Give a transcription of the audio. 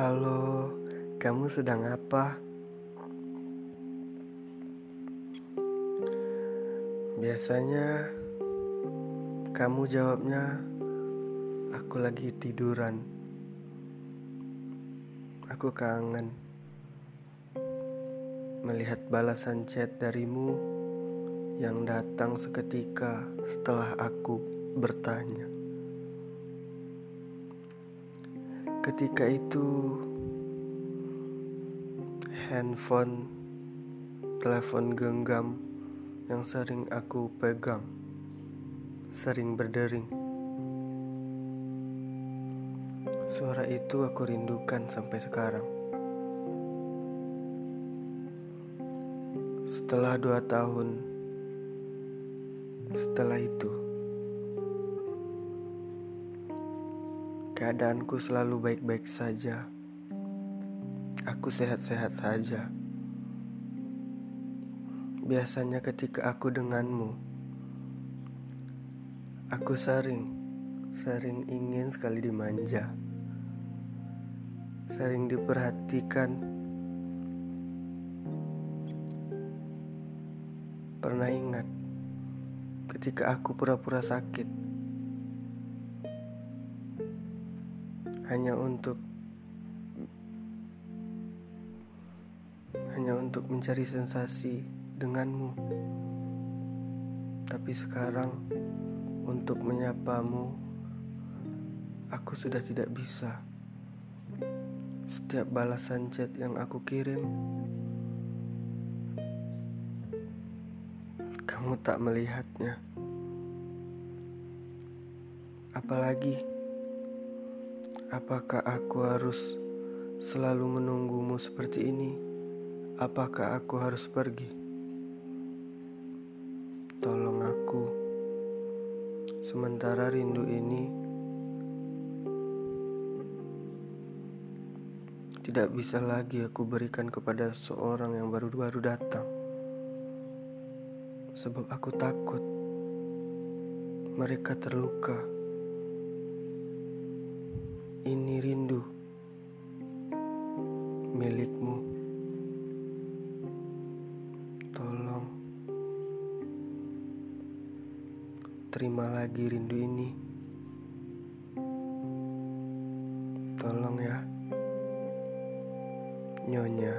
Halo, kamu sedang apa? Biasanya kamu jawabnya, "Aku lagi tiduran." Aku kangen melihat balasan chat darimu yang datang seketika setelah aku bertanya. Ketika itu, handphone, telepon genggam yang sering aku pegang, sering berdering. Suara itu aku rindukan sampai sekarang. Setelah dua tahun, setelah itu. Keadaanku selalu baik-baik saja. Aku sehat-sehat saja. Biasanya ketika aku denganmu, aku sering, sering ingin sekali dimanja. Sering diperhatikan. Pernah ingat ketika aku pura-pura sakit hanya untuk hanya untuk mencari sensasi denganmu. Tapi sekarang untuk menyapamu aku sudah tidak bisa. Setiap balasan chat yang aku kirim kamu tak melihatnya. Apalagi Apakah aku harus selalu menunggumu seperti ini? Apakah aku harus pergi? Tolong aku. Sementara rindu ini tidak bisa lagi aku berikan kepada seorang yang baru-baru datang. Sebab aku takut mereka terluka. Ini rindu milikmu. Tolong terima lagi rindu ini. Tolong ya, Nyonya.